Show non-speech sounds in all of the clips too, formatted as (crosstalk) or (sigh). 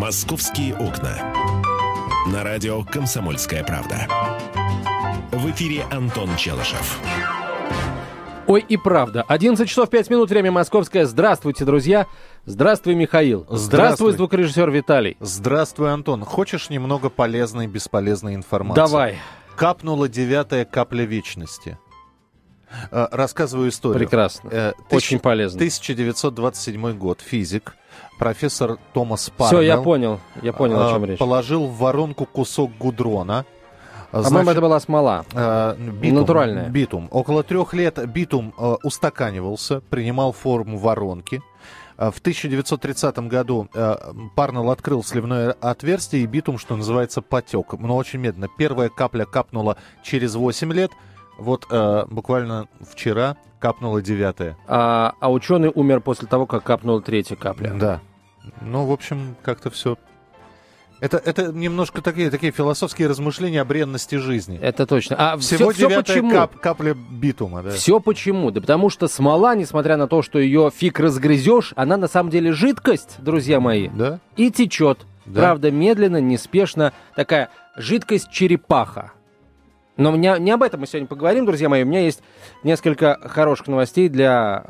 «Московские окна». На радио «Комсомольская правда». В эфире Антон Челышев. Ой, и правда. 11 часов 5 минут, время московское. Здравствуйте, друзья. Здравствуй, Михаил. Здравствуй. Здравствуй, звукорежиссер Виталий. Здравствуй, Антон. Хочешь немного полезной и бесполезной информации? Давай. Капнула девятая капля вечности. Э, Рассказываю историю. Прекрасно. Э, Очень тысяч- полезно. 1927 год. Физик, профессор Томас Все, Парнелл. я понял. Я понял, о э, чем речь. Положил в воронку кусок гудрона. По-моему, Значит, это была смола. э, битум, Натуральная. Битум. Около трех лет битум э, устаканивался, принимал форму воронки. Э, В 1930 году э, Парнелл открыл сливное отверстие, и битум, что называется, потек. Но очень медленно. Первая капля капнула через 8 лет. Вот э, буквально вчера капнула девятая. А, а ученый умер после того, как капнула третья капля. Да. Ну, в общем, как-то все. Это, это немножко такие, такие философские размышления о бренности жизни. Это точно. А Всего все, девятая почему? кап- капля битума, да. Все почему? Да потому что смола, несмотря на то, что ее фиг разгрызешь, она на самом деле жидкость, друзья мои, Да? и течет. Да. Правда, медленно, неспешно. Такая жидкость черепаха. Но не, не об этом мы сегодня поговорим, друзья мои. У меня есть несколько хороших новостей для,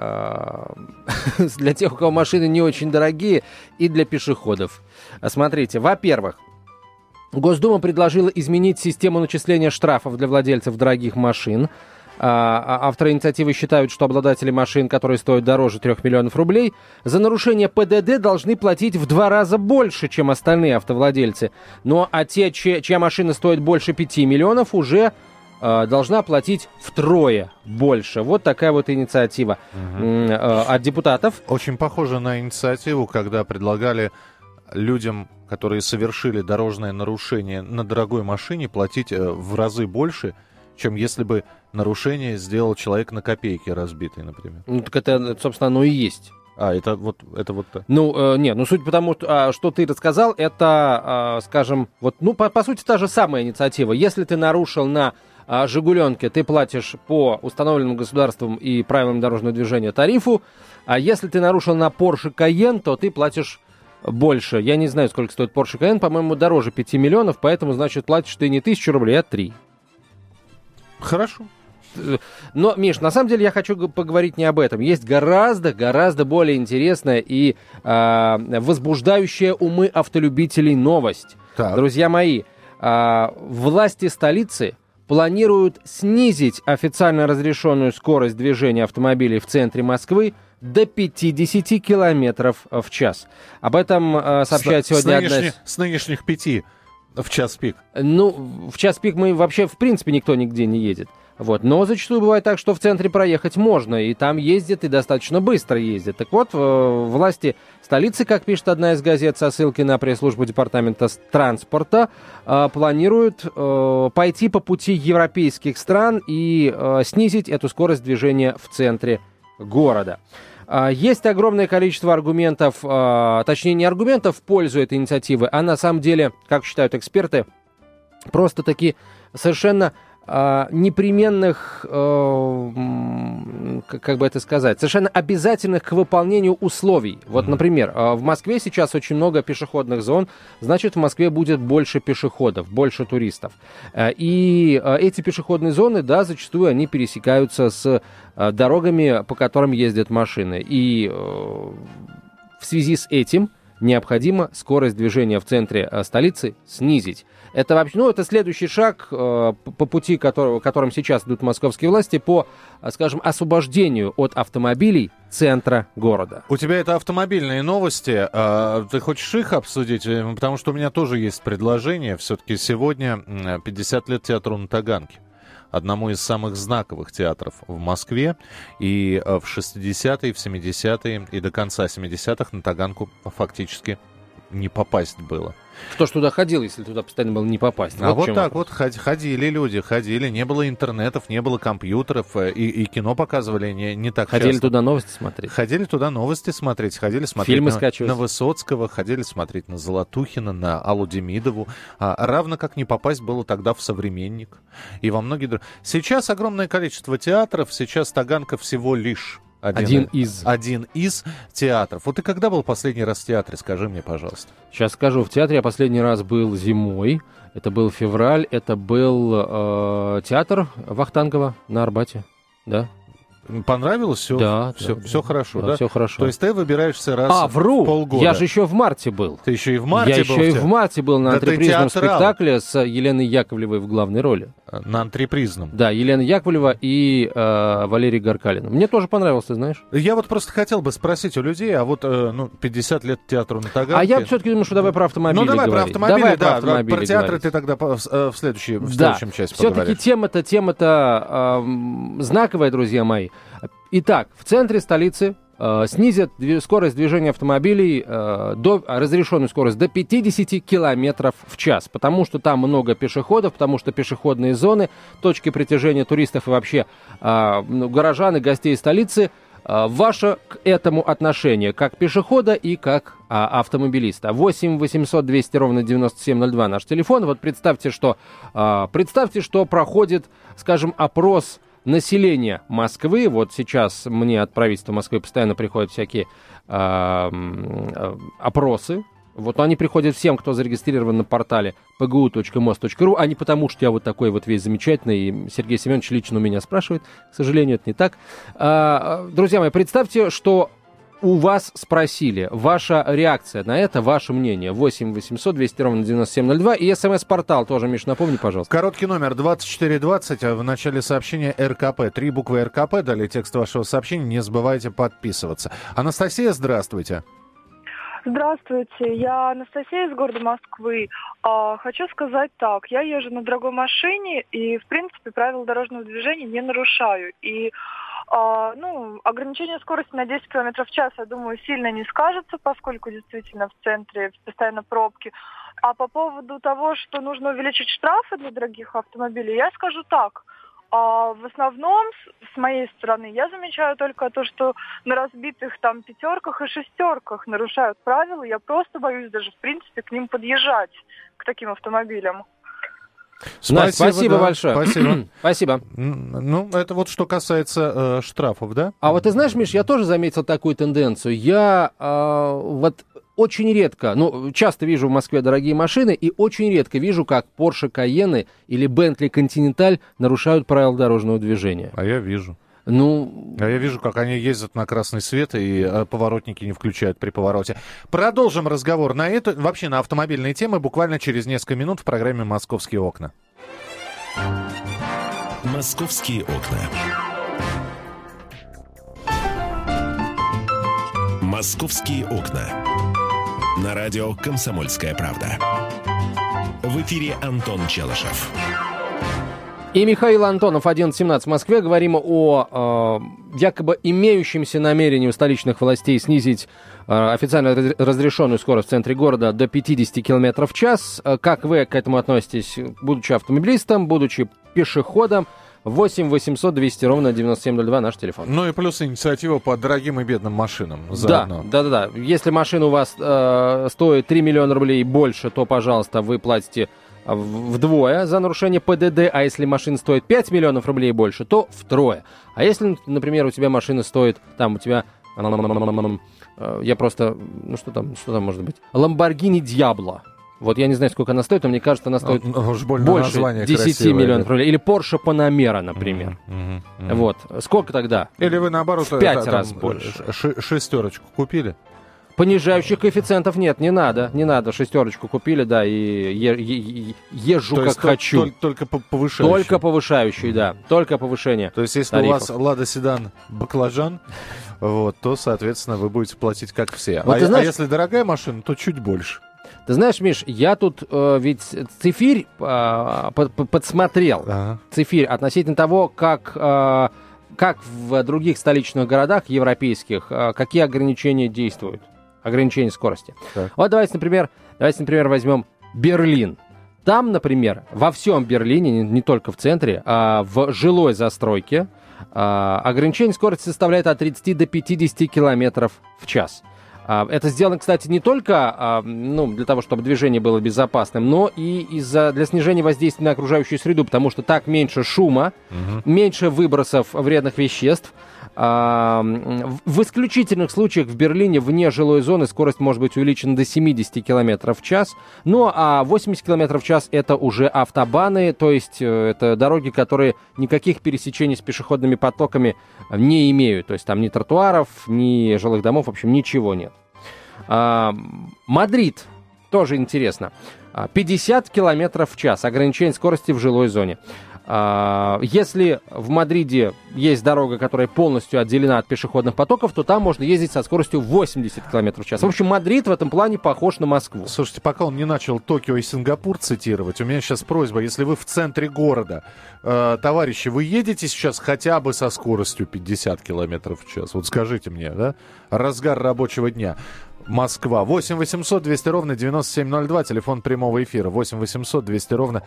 э, (laughs) для тех, у кого машины не очень дорогие, и для пешеходов. Смотрите, во-первых, Госдума предложила изменить систему начисления штрафов для владельцев дорогих машин. А, а- Авторы инициативы считают, что обладатели машин, которые стоят дороже 3 миллионов рублей, за нарушение ПДД должны платить в два раза больше, чем остальные автовладельцы. Ну а те, чья, машина стоит больше 5 миллионов, уже а, должна платить втрое больше. Вот такая вот инициатива а, от депутатов. Очень похоже на инициативу, когда предлагали людям, которые совершили дорожное нарушение на дорогой машине, платить э, в разы больше, чем если бы нарушение сделал человек на копейке разбитый, например. Ну, так это, собственно, оно и есть. А, это вот, это вот так. Ну, э, нет, ну суть потому, что, а, что ты рассказал, это, а, скажем, вот, ну, по, по сути, та же самая инициатива. Если ты нарушил на а, «Жигуленке», ты платишь по установленному государством и правилам дорожного движения тарифу, а если ты нарушил на Porsche Cayenne, то ты платишь больше. Я не знаю, сколько стоит Porsche Cayenne, по-моему, дороже 5 миллионов, поэтому, значит, платишь ты не тысячу рублей, а 3. Хорошо. Но, Миш, на самом деле я хочу поговорить не об этом. Есть гораздо, гораздо более интересная и а, возбуждающая умы автолюбителей новость. Так. Друзья мои, а, власти столицы планируют снизить официально разрешенную скорость движения автомобилей в центре Москвы до 50 километров в час. Об этом а, сообщает с, сегодня с одна из... с нынешних пяти в час пик. Ну, в час пик мы вообще, в принципе, никто нигде не едет. Вот. Но зачастую бывает так, что в центре проехать можно, и там ездят, и достаточно быстро ездят. Так вот, э, власти столицы, как пишет одна из газет со ссылкой на пресс-службу департамента транспорта, э, планируют э, пойти по пути европейских стран и снизить эту скорость движения в центре города. А, Есть огромное количество аргументов, а, точнее не аргументов в пользу этой инициативы, а на самом деле, как считают эксперты, просто таки совершенно непременных, э, как бы это сказать, совершенно обязательных к выполнению условий. Вот, например, э, в Москве сейчас очень много пешеходных зон, значит, в Москве будет больше пешеходов, больше туристов. Э, И э, эти пешеходные зоны, да, зачастую они пересекаются с дорогами, по которым ездят машины. И в связи с этим необходимо скорость движения в центре э, столицы снизить. Это вообще, ну, это следующий шаг э, по пути, которого, которым сейчас идут московские власти по, э, скажем, освобождению от автомобилей центра города. У тебя это автомобильные новости. а, Ты хочешь их обсудить? Потому что у меня тоже есть предложение. Все-таки сегодня м, 50 лет театру на Таганке. Одному из самых знаковых театров в Москве. И э, в 60-е, в 70-е и до конца 70-х на Таганку фактически не попасть было. Кто ж туда ходил, если туда постоянно было не попасть? А вот так вопрос. вот ход- ходили люди, ходили. Не было интернетов, не было компьютеров. э, И, и кино показывали не, не так Ходили часто. туда новости смотреть. Ходили туда новости смотреть, ходили смотреть Фильмы на, скачивать. на Высоцкого, ходили смотреть на Золотухина, на Аллу Демидову. А, равно как не попасть было тогда в «Современник» и во многие другие. Сейчас огромное количество театров, сейчас Таганка всего лишь Один из. Один из театров. Вот ты когда был последний раз в театре, скажи мне, пожалуйста. Сейчас скажу, в театре я последний раз был зимой. Это был февраль, это был э, театр Вахтангова на Арбате. Да, Понравилось все? Да, все, да, все хорошо, Да, да? всё хорошо. То есть ты выбираешься раз а, вру! в полгода. Я же еще в марте был. Ты еще и в марте я был еще в и в марте был на Да антрепризном спектакле с Еленой Яковлевой в главной роли. На антрепризном. Да, Елена Яковлева и э, Валерий Гаркалин. Мне тоже понравился, ты знаешь. Я вот просто хотел бы спросить у людей, а вот э, ну, 50 лет театру на Таганке... А я все-таки думаю, что давай про автомобили Ну, давай про говорить. автомобили, Давай да. про автомобили про театры говорить. ты тогда по- в, э, в следующей, в Да, следующем части все-таки тема-то, тема-то эм, знаковая, друзья мои. Итак, в центре столицы э, снизят дви- скорость движения автомобилей, э, до, а, разрешенную скорость до 50 километров в час, потому что там много пешеходов, потому что пешеходные зоны, точки притяжения туристов и вообще э, ну, горожан и гостей столицы э, ваше к этому отношение, как пешехода и как а, автомобилиста. 8 800 200 ровно 9702 наш телефон. Вот представьте, что, а, представьте, что проходит, скажем, опрос населения Москвы. Вот сейчас мне от правительства Москвы постоянно приходят всякие а, опросы. Вот они приходят всем, кто зарегистрирован на портале pgu.mos.ru, а не потому, что я вот такой вот весь замечательный, и Сергей Семенович лично у меня спрашивает. К сожалению, это не так. А, друзья мои, представьте, что у вас спросили. Ваша реакция на это, ваше мнение. 8 800 200 ровно 9702. И смс-портал тоже, Миш, напомни, пожалуйста. Короткий номер 2420, а в начале сообщения РКП. Три буквы РКП, далее текст вашего сообщения. Не забывайте подписываться. Анастасия, здравствуйте. Здравствуйте, я Анастасия из города Москвы. А, хочу сказать так, я езжу на дорогой машине и, в принципе, правила дорожного движения не нарушаю. И а, ну, ограничение скорости на 10 км в час, я думаю, сильно не скажется, поскольку действительно в центре постоянно пробки. А по поводу того, что нужно увеличить штрафы для дорогих автомобилей, я скажу так. А в основном, с, моей стороны, я замечаю только то, что на разбитых там пятерках и шестерках нарушают правила. Я просто боюсь даже, в принципе, к ним подъезжать, к таким автомобилям. Настя, спасибо да, большое. Спасибо. (clears throat) Спасибо. Ну, это вот что касается э, штрафов, да? А вот ты знаешь, Миш, я тоже заметил такую тенденцию. Я а, вот очень редко, ну, часто вижу в Москве дорогие машины, и очень редко вижу, как Porsche Cayenne или Bentley Continental нарушают правила дорожного движения. А я вижу. Ну, А я вижу, как они ездят на красный свет и э, поворотники не включают при повороте. Продолжим разговор на эту, вообще на автомобильные темы, буквально через несколько минут в программе «Московские окна». «Московские окна». «Московские окна». На радио «Комсомольская правда». В эфире Антон Челышев. И Михаил Антонов, 11.17 в Москве. Говорим о э, якобы имеющемся намерении у столичных властей снизить э, официально раз- разрешенную скорость в центре города до 50 км в час. Э, Как вы к этому относитесь, будучи автомобилистом, будучи пешеходом? 8 800 200 ровно 9702 наш телефон. Ну и плюс инициатива по дорогим и бедным машинам Да, заодно. да, да, да. Если машина у вас э, стоит 3 миллиона рублей и больше, то, пожалуйста, вы платите вдвое за нарушение ПДД, а если машина стоит 5 миллионов рублей и больше, то втрое. А если, например, у тебя машина стоит, там у тебя, э, я просто, ну что там, что там может быть, Lamborghini Diablo. Вот я не знаю, сколько она стоит, но мне кажется, она стоит Ну, уж больше название 10 красивое, миллионов да. рублей. Или Porsche Panamera, например. Мгм, мгм. Вот. Сколько тогда? Или вы наоборот В пять э, там, раз э, больше. ш- шестерочку купили? Понижающих коэффициентов нет, не надо, не надо. Шестерочку купили, да, и е- е- е- езжу То как есть хочу. тол- только по- повышающий. Только повышающий, да, только повышение. То есть, если тарифов. у вас Лада Седан баклажан, вот, то, соответственно, вы будете платить как все. Вот а, а знаешь- если дорогая машина, то чуть больше. Ты знаешь, Миш, я тут э, ведь цифирь а, под- под- подсмотрел. Ага. Цифирь относительно того, как, э, как в других столичных городах европейских, э, какие ограничения действуют. Ограничения скорости. Так. Вот давайте, например, давайте, например, возьмем Берлин. Там, например, во всем Берлине, не, только в центре, а в жилой застройке а, ограничение скорости составляет от 30 до 50 километров в час. А, Это сделано, кстати, не только а, ну, для того, чтобы движение было безопасным, но и из-за для снижения воздействия на окружающую среду, потому что так меньше шума, меньше выбросов вредных веществ, в исключительных случаях в Берлине вне жилой зоны скорость может быть увеличена до 70 км в час. Ну а 80 км в час это уже автобаны, то есть э, это дороги, которые никаких пересечений с пешеходными потоками не имеют. То есть там ни тротуаров, ни жилых домов, в общем, ничего нет. Мадрид, тоже интересно. 50 а, километров в час, ограничение скорости в жилой зоне. А, если в Мадриде есть дорога, которая полностью отделена от пешеходных потоков, то там можно ездить со скоростью 80 км в час. В общем, Мадрид в этом плане похож на Москву. Слушайте, пока он не начал Токио и Сингапур цитировать, у меня сейчас просьба, если вы в центре города, э, товарищи, вы едете сейчас хотя бы со скоростью 50 км в час? Вот скажите мне, да? Разгар рабочего дня. Москва. 8 800 200 ровно 9702, телефон прямого эфира. 8 800 200 ровно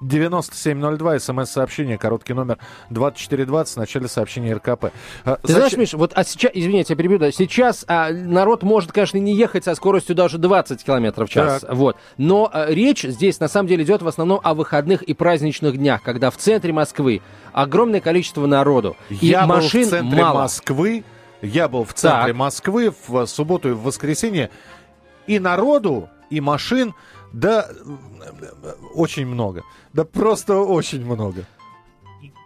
9702, смс-сообщение, короткий номер 2420, в начале сообщения РКП. А, Ты Зач... знаешь, Миш, вот а сейчас, извините, я перебью, да, сейчас а, народ может, конечно, не ехать со скоростью даже 20 км в час, так. вот, но а, речь здесь на самом деле идет в основном о выходных и праздничных днях, когда в центре Москвы огромное количество народу, я и машин в центре мало. Москвы, я был в центре так. Москвы в субботу и в воскресенье, и народу, и машин да, очень много. Да просто очень много.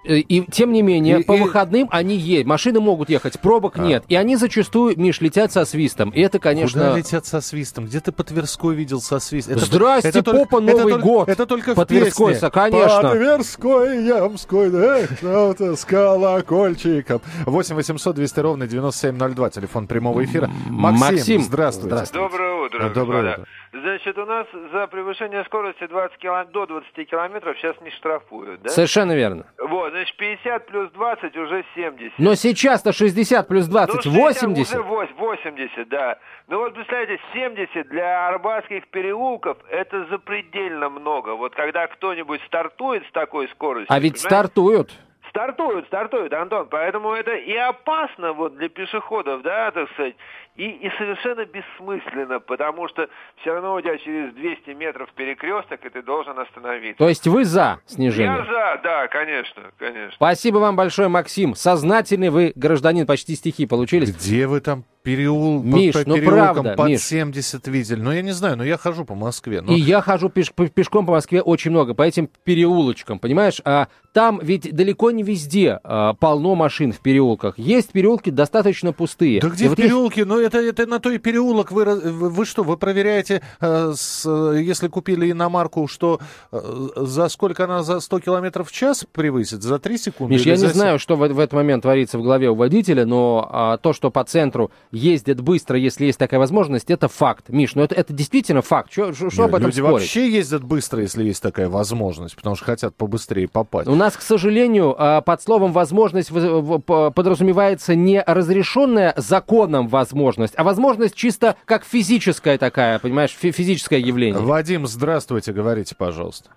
Э, и тем не менее, и, по и... выходным они едут. Машины могут ехать, пробок а. нет. И они зачастую, Миш, летят со свистом. И это, конечно... Куда летят со свистом? Где ты по Тверской видел со свистом? Это, Здрасте, это попа, только, Новый это год. Это только по в Тверской, песне. конечно. По Тверской, Ямской, да, с колокольчиком. 8 800 200 ровно 9702, телефон прямого эфира. Максим, Максим здравствуйте. здравствуйте. Доброе утро, Доброе утро. Значит, у нас за превышение скорости 20 кило... до 20 километров сейчас не штрафуют, да? Совершенно верно. Вот, значит, 50 плюс 20 уже 70. Но сейчас-то 60 плюс 20, ну, 80. Уже 80, да. Ну вот, представляете, 70 для арбатских переулков это запредельно много. Вот когда кто-нибудь стартует с такой скоростью... А ведь стартуют. Стартуют, стартуют, Антон. Поэтому это и опасно вот для пешеходов, да, так сказать, и, и совершенно бессмысленно, потому что все равно у тебя через 200 метров перекресток, и ты должен остановиться. То есть вы за снижение? Я за, да, конечно, конечно. Спасибо вам большое, Максим. Сознательный вы гражданин, почти стихи получились. Где вы там переул... Миш, по, по ну правда, под Миш. 70 видели. Ну, я не знаю, но я хожу по Москве. Но... И я хожу пеш пешком по Москве очень много, по этим переулочкам, понимаешь? А там ведь далеко не везде а, полно машин в переулках. Есть переулки достаточно пустые. Да где и в вот переулке? Есть... Ну, это, это на то и переулок. Вы, вы, вы что, вы проверяете, э, с, если купили иномарку, что э, за сколько она за 100 километров в час превысит? За 3 секунды? Миш, я не знаю, что в, в этот момент творится в голове у водителя, но а, то, что по центру ездят быстро, если есть такая возможность, это факт. Миш, ну это, это действительно факт. Что, об этом люди спорить? вообще ездят быстро, если есть такая возможность, потому что хотят побыстрее попасть. У нас, к сожалению, а, под словом «возможность» подразумевается не разрешенная законом возможность, а возможность чисто как физическая такая, понимаешь, физическое явление. Вадим, здравствуйте, говорите, пожалуйста.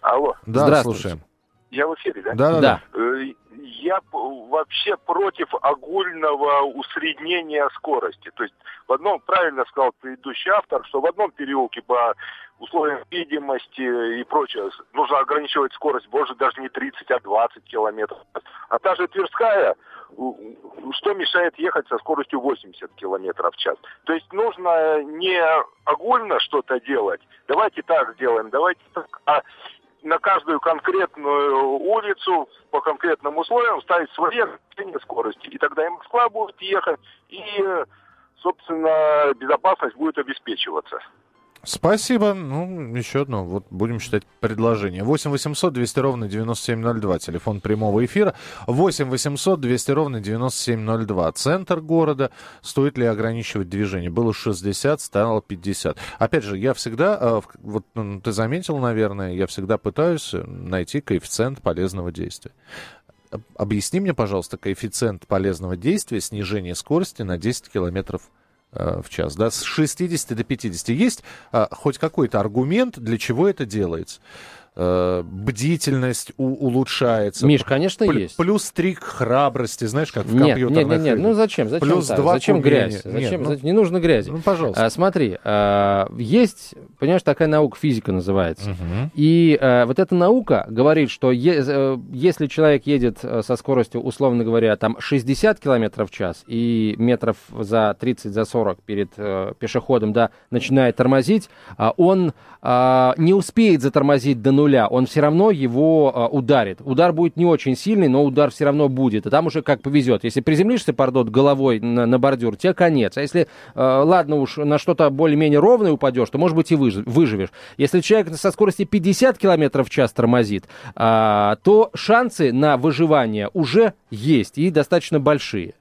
Алло. Да, здравствуйте. слушаем. Я в эфире, да? Да, да. да. Я вообще против огульного усреднения скорости. То есть в одном, правильно сказал предыдущий автор, что в одном переулке по условиям видимости и прочее нужно ограничивать скорость, может даже не 30, а 20 километров. А та же Тверская, что мешает ехать со скоростью 80 километров в час? То есть нужно не огульно что-то делать, давайте так сделаем, давайте так, а на каждую конкретную улицу по конкретным условиям ставить свои ограничения скорости. И тогда и Москва будет ехать, и, собственно, безопасность будет обеспечиваться. Спасибо. Ну, еще одно. Вот будем считать предложение. 8 800 200 ровно 9702. Телефон прямого эфира. 8 800 200 ровно 9702. Центр города. Стоит ли ограничивать движение? Было 60, стало 50. Опять же, я всегда, э, вот ну, ты заметил, наверное, я всегда пытаюсь найти коэффициент полезного действия. Объясни мне, пожалуйста, коэффициент полезного действия снижения скорости на 10 километров Э, в час, да, с 60 до 50. Есть а, хоть какой-то аргумент, для чего это делается? Э, бдительность у, улучшается. Миш, конечно, Пл- есть. Плюс три храбрости, знаешь, как в нет, компьютерных Нет, нет, нет, ну зачем? Зачем Плюс так? два Зачем грязь? Зачем? Нет, ну, не нужно грязи. Ну, пожалуйста. А, смотри, а, есть понимаешь, такая наука физика называется. Мгм. И э, вот эта наука говорит, что е- э, если человек едет э, со скоростью, условно говоря, там 60 километров в час и метров за 30, за 40 перед э, пешеходом, да, начинает тормозить, а он а, не успеет затормозить до нуля, он все равно его а, ударит. Удар будет не очень сильный, но удар все равно будет. И там уже как повезет. Если приземлишься, пардон, головой на, на бордюр, тебе конец. А если, э, ладно уж, на что-то более-менее ровное упадешь, то, может быть, и выж- выживешь. Если человек со скоростью 50 километров в час тормозит, а, то шансы на выживание уже есть и достаточно большие.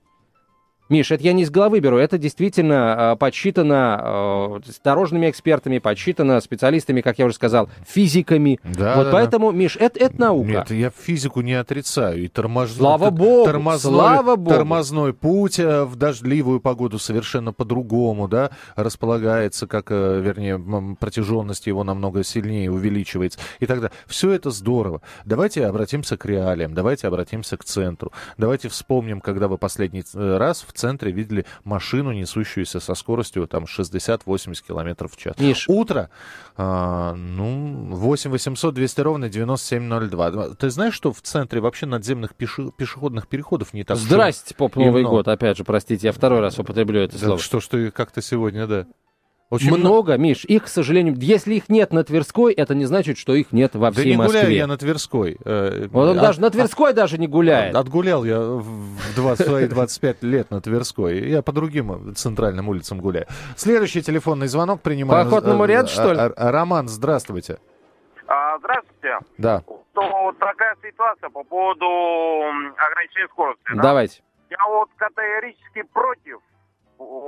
Миш, это я не из головы беру, это действительно э, подсчитано э, с дорожными экспертами, подсчитано специалистами, как я уже сказал, физиками. Да, вот да, поэтому, Миш, это, это наука. Нет, я физику не отрицаю. И тормоз... Слава богу, тормозной, слава богу. Тормозной путь э, в дождливую погоду совершенно по-другому, да, располагается, как, э, вернее, протяженность его намного сильнее увеличивается и так далее. Все это здорово. Давайте обратимся к реалиям, давайте обратимся к центру. Давайте вспомним, когда вы последний э, раз в центре видели машину, несущуюся со скоростью там 60-80 километров в час. Миш. Утро, а, ну, 8 800 200 ровно 9702. Ты знаешь, что в центре вообще надземных пеше- пешеходных переходов не так и- Здрасте, поп и Новый год, опять же, простите, я второй раз употреблю это Да слово. что ж ты как-то сегодня, да. Очень много, Миш, их, к сожалению, если их нет на Тверской, это не значит, что их нет во Да всей не Москве. гуляю я на Тверской. э, Вот он от- даже на Тверской даже не гуляет. Отгулял я в 20, свои 25 лет на Тверской. Я по другим центральным улицам гуляю. Следующий телефонный звонок принимаю. По охотному Э, ряду, что ли? Роман, здравствуйте. А, здравствуйте. Да. То вот такая ситуация по поводу ограничения скорости. да? Давайте. Я вот категорически против.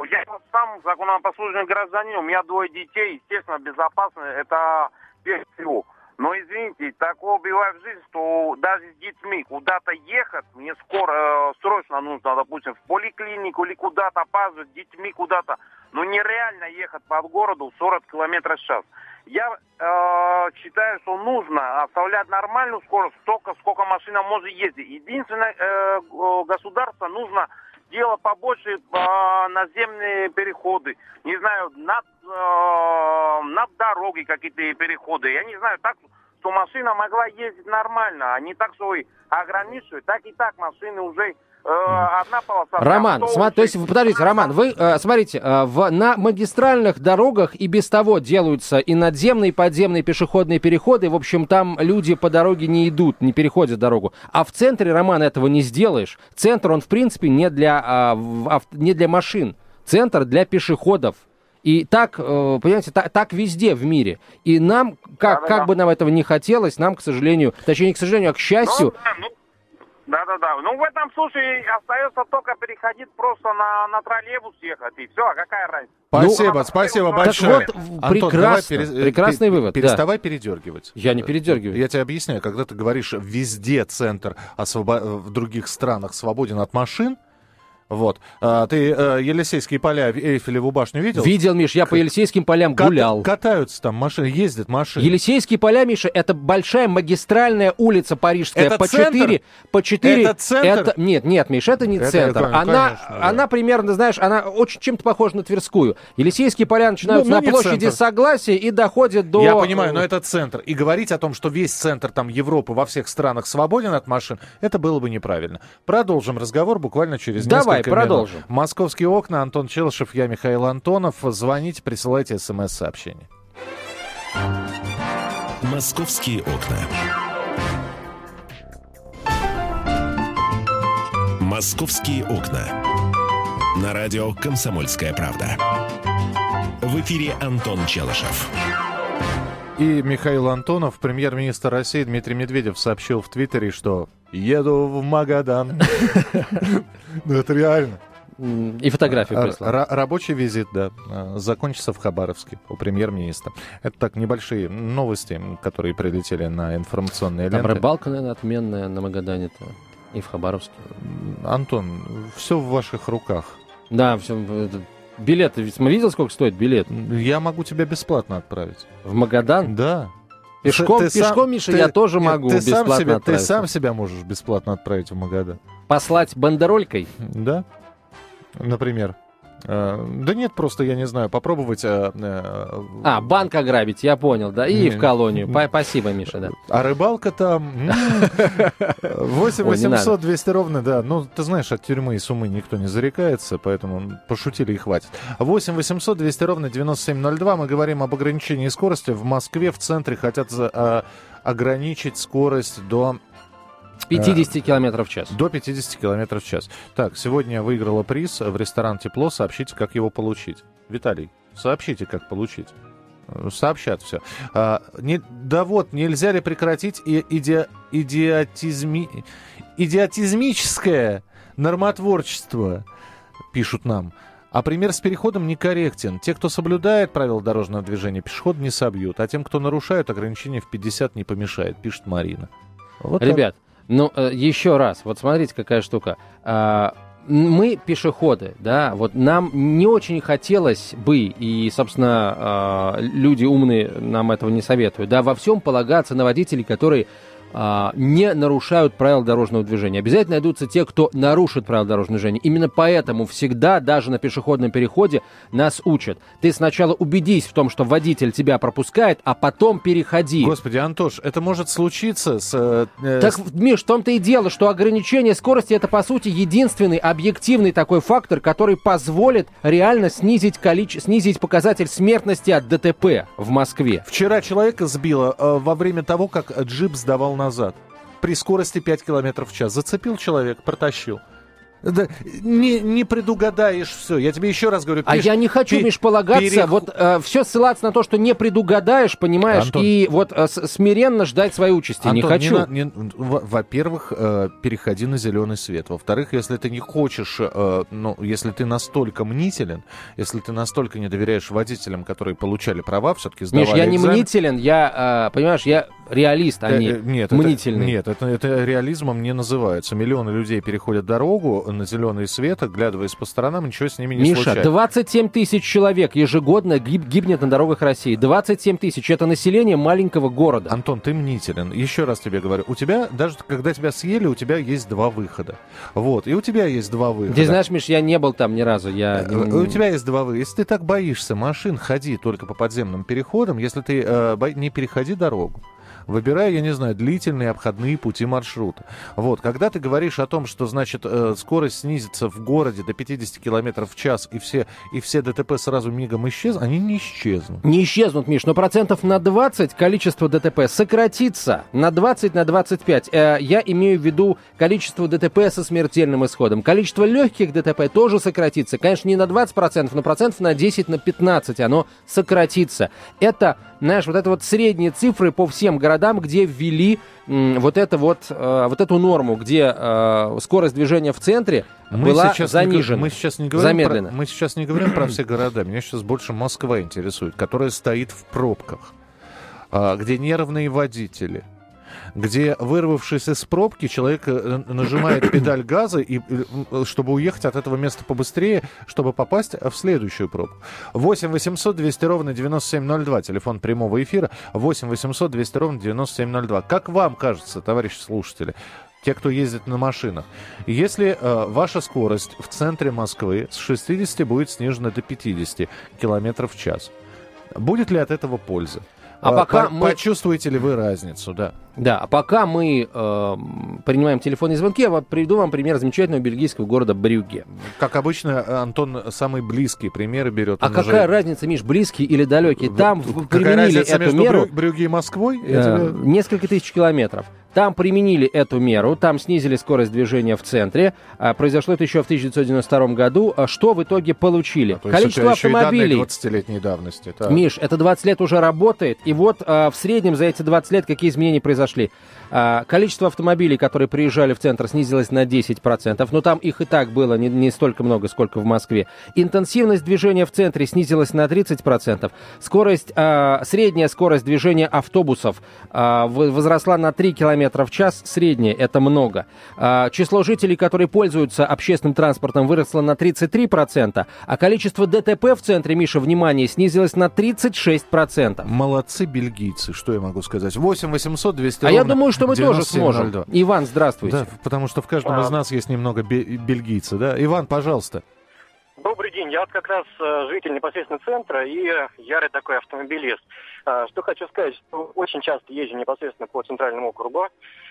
Я сам законопослушный гражданин, у меня двое детей, естественно, безопасно, это прежде всего. Но извините, такое бывает в жизни, что даже с детьми куда-то ехать, мне скоро, э, срочно нужно, допустим, в поликлинику или куда-то опаздывать, с детьми куда-то. Но нереально ехать под городу 40 километров в час. Я э, считаю, что нужно оставлять нормальную скорость столько, сколько машина может ездить. Единственное, э, г- государство нужно делать побольше э, наземные переходы. Не знаю, над, э, над дорогой какие-то переходы. Я не знаю, так, что машина могла ездить нормально, а не так, что и ограничивают. Так и так машины уже одна полоса. Роман, автобусы. сма- то есть, подождите, Роман, вы, э, смотрите, э, в, на магистральных дорогах и без того делаются и надземные, и подземные пешеходные переходы. В общем, там люди по дороге не идут, не переходят дорогу. А в центре, Роман, этого не сделаешь. Центр, он, в принципе, не для, в- ав- не для машин. Центр для пешеходов. И так, э, понимаете, та- так везде в мире. И нам, как, Да-да-да. как бы нам этого не хотелось, нам, к сожалению, точнее, не к сожалению, а к счастью, Ну, да, ну, да-да-да. Ну, в этом случае остается только переходить просто на, на троллейбус ехать, и все, а какая разница? Спасибо, Ну, спасибо так большое. вот, Антон, прекрасно, давай пере- прекрасный вывод, да. Переставай передергивать. Я не передергиваю. Я тебе объясняю, когда ты говоришь, везде центр освобо- в других странах свободен от машин, вот. А, ты э, Елисейские поля, Эйфелеву башню видел? видел, Миш, я по Елисейским полям Кат- гулял. Катаются там машины, ездят машины. Елисейские поля, Миша, это большая магистральная улица парижская. Это по центр? четыре, по четыре. Это центр? это- нет, нет, Миша, это не Это, центр. конечно, она, конечно, да. она примерно, знаешь, она очень чем-то похожа на Тверскую. Елисейские поля начинаются Ну, ну, на площади центр. Согласия и доходят до... Я понимаю, но это центр. И говорить о том, что весь центр там Европы во всех странах свободен от машин, это было бы неправильно. Продолжим разговор буквально через Давай, несколько продолжим. минут. Московские окна, Антон Челышев, я Михаил Антонов. Звоните, присылайте смс-сообщение. «Московские окна». «Московские окна». На радио «Комсомольская правда». В эфире Антон Челышев. И Михаил Антонов, премьер-министр России Дмитрий Медведев сообщил в Твиттере, что еду в Магадан. Ну это реально. И фотографию Р- прислал. ра- Рабочий визит, да, э, закончится в Хабаровске у премьер-министра. Это так небольшие новости, которые прилетели на информационные Там ленты. рыбалка, наверное, отменная на Магадане-то. И в Хабаровске. Антон, все в ваших руках. Да, все. Билеты, ведь мы видел, сколько стоит билет? Я могу тебя бесплатно отправить. В Магадан? Да. Пешком, Ты сам- пешком, Миша, ты- я тоже нет, могу ты сам бесплатно себя, Ты сам себя можешь бесплатно отправить в Магадан. Послать бандеролькой? Да? Например. Э, Да нет, просто, я не знаю, попробовать... э, э, А, банк ограбить, я понял, да, и в колонию. Па- Спасибо, Миша, да. А рыбалка там... м, 8 (laughs) Ой, не 800 надо. 200 ровно, да. Ну, ты знаешь, от тюрьмы и суммы никто не зарекается, поэтому пошутили и хватит. 8 800 200 ровно 9702. Мы говорим об ограничении скорости. В Москве в центре хотят а, ограничить скорость до 50 километров в час. До 50 километров в час. Так, сегодня выиграла приз в ресторан «Тепло». Сообщите, как его получить. Виталий, сообщите, как получить. Э, Сообщат все. А, не, да вот, нельзя ли прекратить и, иде, идиотизми, идиотизмическое нормотворчество, пишут нам. А пример с переходом некорректен. Те, кто соблюдает правила дорожного движения, пешеход не собьют. А тем, кто нарушает, ограничение в 50 не помешает, пишет Марина. Вот. Ребят, ну, э, еще раз, вот смотрите, какая штука. А, Мы пешеходы, да, вот нам не очень хотелось бы, и, собственно, а, люди умные нам этого не советуют, да, во всем полагаться на водителей, которые а, не нарушают правила дорожного движения. Обязательно найдутся те, кто нарушит правила дорожного движения. Именно поэтому всегда, даже на пешеходном переходе, нас учат. Ты сначала убедись в том, что водитель тебя пропускает, а потом переходи. Господи, Антош, это может случиться с... э, э, Так, Миш, в том-то и дело, что ограничение скорости это, по сути, единственный объективный такой фактор, который позволит реально снизить, количе... снизить показатель смертности от ДТП в Москве. Вчера человека сбило э, во время того, как джип сдавал назад. При скорости 5 км в час. Зацепил человек, протащил. Да, не, не предугадаешь все. Я тебе еще раз говорю. А пиш- я не хочу, Миш, полагаться, перех- вот все ссылаться на то, что не предугадаешь, понимаешь, Антон. и вот э, смиренно ждать своей участи. не Антон, хочу. на- не- во- во-первых, э, переходи на зеленый свет. Во-вторых, если ты не хочешь, э, ну, если ты настолько мнителен, если ты настолько не доверяешь водителям, которые получали права, все-таки сдавали Миш, я не экзамен- мнителен, я, э, понимаешь, я реалист, а Э, не э, нет, мнительный. Это, нет, это, это реализмом не называется. Миллионы людей переходят дорогу на зеленый свет, оглядываясь по сторонам, ничего с ними не Миша, случается. 27 тысяч человек ежегодно гиб- гибнет на дорогах России. 27 тысяч. Это население маленького города. Антон, ты мнителен. Еще раз тебе говорю, у тебя, даже когда тебя съели, у тебя есть два выхода. Вот, и у тебя есть два выхода. Ты знаешь, Миш, я не был там ни разу. Я... Э, У тебя есть два выхода. Если ты так боишься машин, ходи только по подземным переходам. Если ты э, бо- не переходи дорогу. Выбирай, я не знаю, длительные обходные пути маршрута. Вот, когда ты говоришь о том, что, значит, э, скорость снизится в городе до 50 километров в час, и все, и все ДТП сразу мигом исчезнут, они не исчезнут. Не исчезнут, Миш, но процентов на 20 количество ДТП сократится. На 20, на 25. Э, я имею в виду количество ДТП со смертельным исходом. Количество легких ДТП тоже сократится. Конечно, не на 20%, но процентов на 10, на 15 оно сократится. Это, знаешь, вот это вот средние цифры по всем городам, где ввели вот, это вот, э, вот эту норму, где э, скорость движения в центре была сейчас занижена. мы сейчас не говорим замедлена. Про, мы сейчас не говорим про все города. Меня сейчас больше Москва интересует, которая стоит в пробках, а, где нервные водители, где, вырвавшись из пробки, человек э, нажимает (coughs) педаль газа, и, э, чтобы уехать от этого места побыстрее, чтобы попасть в следующую пробку. 8 800 200 ровно 9702, телефон прямого эфира. 8 800 200 ровно 9702. Как вам кажется, товарищи слушатели, те, кто ездит на машинах. Если э, ваша скорость в центре Москвы с 60 будет снижена до 50 километров в час, будет ли от этого польза? А Э, пока по- мы- Почувствуете ли вы разницу, да? Да, а пока мы э, принимаем телефонные звонки, я приведу вам пример замечательного бельгийского города Брюгге. Как обычно, Антон самый близкий примеры берет. А какая уже- разница, Миш, близкий или далекий? Там Какая применили разница эту между меру Брю- Брюгге и Москвой? Э, тебе- несколько тысяч километров. Там применили эту меру, там снизили скорость движения в центре. А, произошло это еще в 1992 году. А что в итоге получили? То есть Количество тебя автомобилей. 20-летней давности. так. Миш, это 20 лет уже работает, и вот а, в среднем за эти 20 лет какие изменения произошли? А, количество автомобилей, которые приезжали в центр, снизилось на 10%, но там их и так было не, не столько много, сколько в Москве. Интенсивность движения в центре снизилась на 30%. Скорость, а, средняя скорость движения автобусов а, в- возросла на 3 км в час, средняя, это много. А, число жителей, которые пользуются общественным транспортом, выросло на 33%, а количество ДТП в центре, Миша, внимание, снизилось на 36%. Молодцы бельгийцы, что я могу сказать. 8 800 200 А я ровно думаю, что мы тоже 9702. сможем. Иван, здравствуйте. Да, потому что в каждом из нас есть немного бе- бельгийца, да? Иван, пожалуйста. Добрый день. Я вот как раз э, житель непосредственно центра и ярый такой автомобилист. Э, Что хочу сказать, что очень часто езжу непосредственно по центральному округу.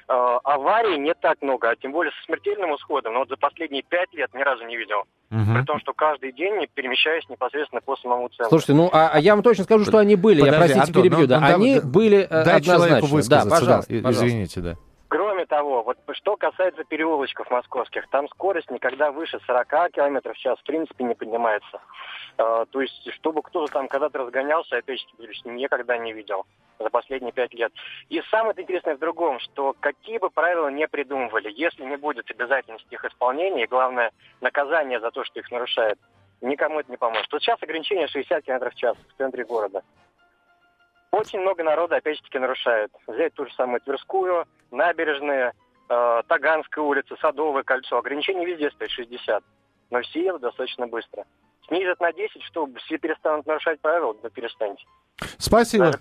Э, Аварий не так много, а тем более со смертельным исходом. Но вот за последние пять лет ни разу не видел. Мгм. При том, что каждый день перемещаюсь непосредственно по самому центру. Слушайте, ну а, а я вам точно скажу, что они были. я, Подожди, простите, Антон, перебью. ну, да. ну, да, они да, были э, Дай человеку однозначно. высказаться, да, пожалуйста, да, пожалуйста. извините, да. Кроме того, вот что касается переулочков московских, там скорость никогда выше 40 км в час в принципе не поднимается. Э, то есть, чтобы кто-то там когда-то разгонялся, опять же, никогда не видел за последние пять лет. И самое интересное в другом, что какие бы правила не придумывали, если не будет обязательности их исполнения, и главное, наказание за то, что их нарушают, никому это не поможет. Вот сейчас ограничение 60 км в час в центре города. Очень много народа, опять же таки, нарушает. Взять ту же самую Тверскую, набережные, э, Таганская улица, Садовое кольцо. Ограничение везде стоит 60. Но все едут достаточно быстро. Снизят на 10, что все перестанут нарушать правила, да перестаньте. Спасибо.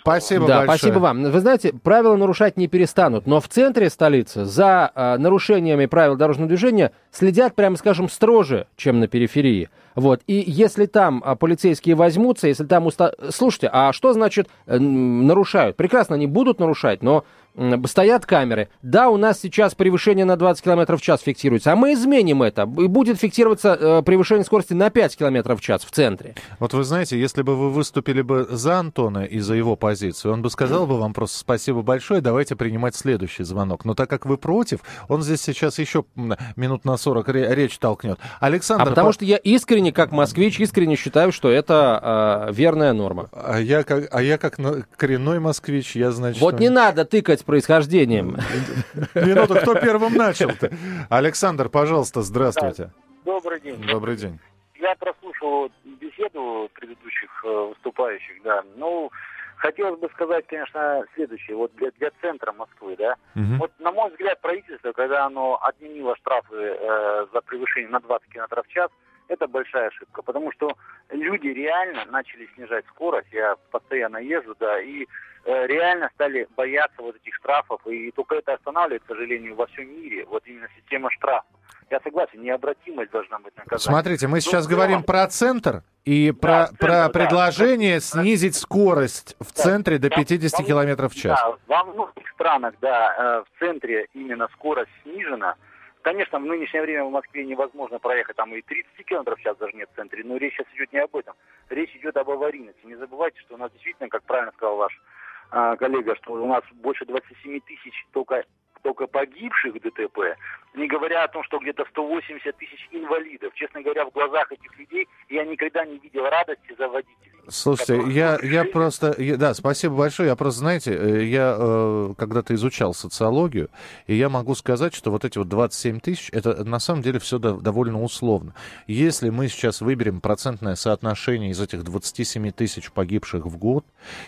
Спасибо да, большое. спасибо вам. Вы знаете, правила нарушать не перестанут, но в центре столицы за э, нарушениями правил дорожного движения следят, прямо скажем, строже, чем на периферии. Вот. И если там а, полицейские возьмутся, если там... Уста... Слушайте, а что значит э, нарушают? Прекрасно, они будут нарушать, но стоят камеры. Да, у нас сейчас превышение на 20 км в час фиксируется, а мы изменим это. И будет фиксироваться э, превышение скорости на 5 км в час в центре. Вот вы знаете, если бы вы выступили бы за Антона и за его позицию, он бы сказал бы вам просто спасибо большое, давайте принимать следующий звонок. Но так как вы против, он здесь сейчас еще минут на 40 ре- речь толкнет. Александр, А потому по- что я искренне, как москвич, искренне считаю, что это э, верная норма. а я как, а я как коренной москвич, я, значит... Вот не надо тыкать происхождением. Минуту, кто первым начал-то? Александр, пожалуйста, здравствуйте. Добрый день. Добрый день. Я прослушал беседу предыдущих э, выступающих, да. Ну, хотелось бы сказать, конечно, следующее. Вот для, для центра Москвы, да. Мгм. Вот, на мой взгляд, правительство, когда оно отменило штрафы э, за превышение на 20 км в час, это большая ошибка, потому что люди реально начали снижать скорость, я постоянно езжу, да, и э, реально стали бояться вот этих штрафов, и только это останавливает, к сожалению, во всем мире, вот именно система штрафов. Я согласен, необратимость должна быть наказание. Смотрите, мы сейчас Ну, говорим но- про центр и про, центр, про да. предложение снизить скорость в Да. центре до Да, 50 во- километров в час. Да, во многих странах, да, э, в центре именно скорость снижена. Конечно, в нынешнее время в Москве невозможно проехать там и 30 км в час даже нет в центре, но речь сейчас идет не об этом. Речь идет об аварийности. Не забывайте, что у нас действительно, как правильно сказал ваш э, коллега, что у нас больше 27 тысяч только только погибших в ДТП, не говоря о том, что где-то 180 тысяч инвалидов. Честно говоря, в глазах этих людей я никогда не видел радости за водителей. Слушайте, я, решили- я просто... я- да, спасибо большое. Я просто, знаете, э, я э, когда-то изучал социологию, и я могу сказать, что вот эти вот 27 тысяч, это на самом деле все довольно условно. Если мы сейчас выберем процентное соотношение из этих 27 тысяч погибших в год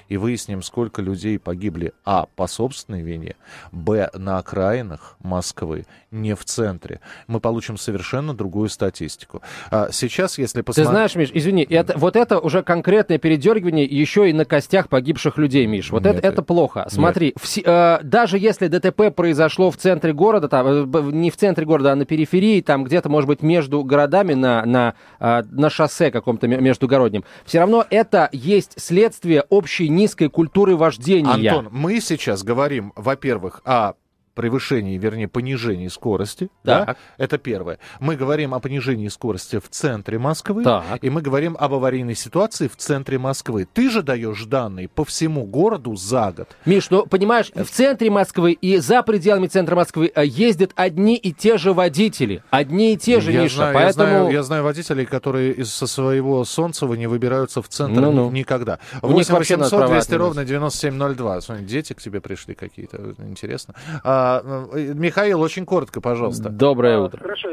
и выясним, сколько людей погибли, а, по собственной вине, б, на окраинах Москвы, не в центре, мы получим совершенно другую статистику. А сейчас, если Ты посмотреть... знаешь, Миш, извини, это, вот это уже конкретное передергивание еще и на костях погибших людей, Миш. Вот Нет, это, это плохо. Смотри, все- э, даже если ДТП произошло в центре города, там, э, не в центре города, а на периферии, там где-то, может быть, между городами на, на, э, на шоссе каком-то ме- междугороднем, все равно это есть следствие общей низкой культуры вождения. Антон, мы сейчас говорим, во-первых, о превышении, вернее, понижении скорости. Да. Так. Это первое. Мы говорим о понижении скорости в центре Москвы. Так. И мы говорим об аварийной ситуации в центре Москвы. Ты же даешь данные по всему городу за год. Миш, ну, понимаешь, в центре Москвы и за пределами центра Москвы э, ездят одни и те же водители. Одни и те же, я, Миша. знаю, я, поэтому... знаю, я знаю водителей, которые из со своего Солнцева не выбираются в центр Ну-ну. ни- никогда. У них вообще надо 800 права 200 отнимать. ровно 9702. Смотри, Дети к тебе пришли какие-то, интересно. А, э, Михаил, очень коротко, пожалуйста. Доброе утро. Хорошо.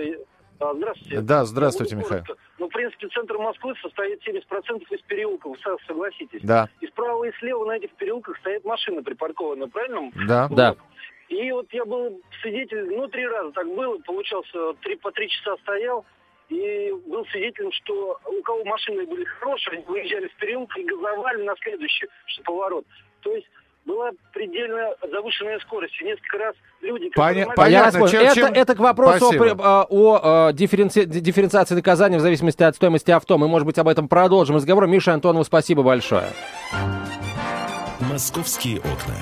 а, Здравствуйте. Да, здравствуйте, Ну, Михаил. коротко. Ну, в принципе, центр Москвы состоит 70% из переулков, согласитесь. Да, И справа, и слева на этих переулках стоят машины припаркованы, правильно? да. Вот. Да. И вот я был свидетель, ну, три раза так было, получался, три, по три часа стоял, и был свидетелем, что у кого машины были хорошие, они выезжали в переулок и газовали на следующий что поворот. То есть была предельно завышенная скорость. И несколько раз люди... Поня- понятно. Чем- это, чем- это к вопросу о, Спасибо. а, о, а, дифференци- дифференциации наказания в зависимости от стоимости авто. Мы, может быть, об этом продолжим разговор. Миша Антонову спасибо большое. «Московские окна».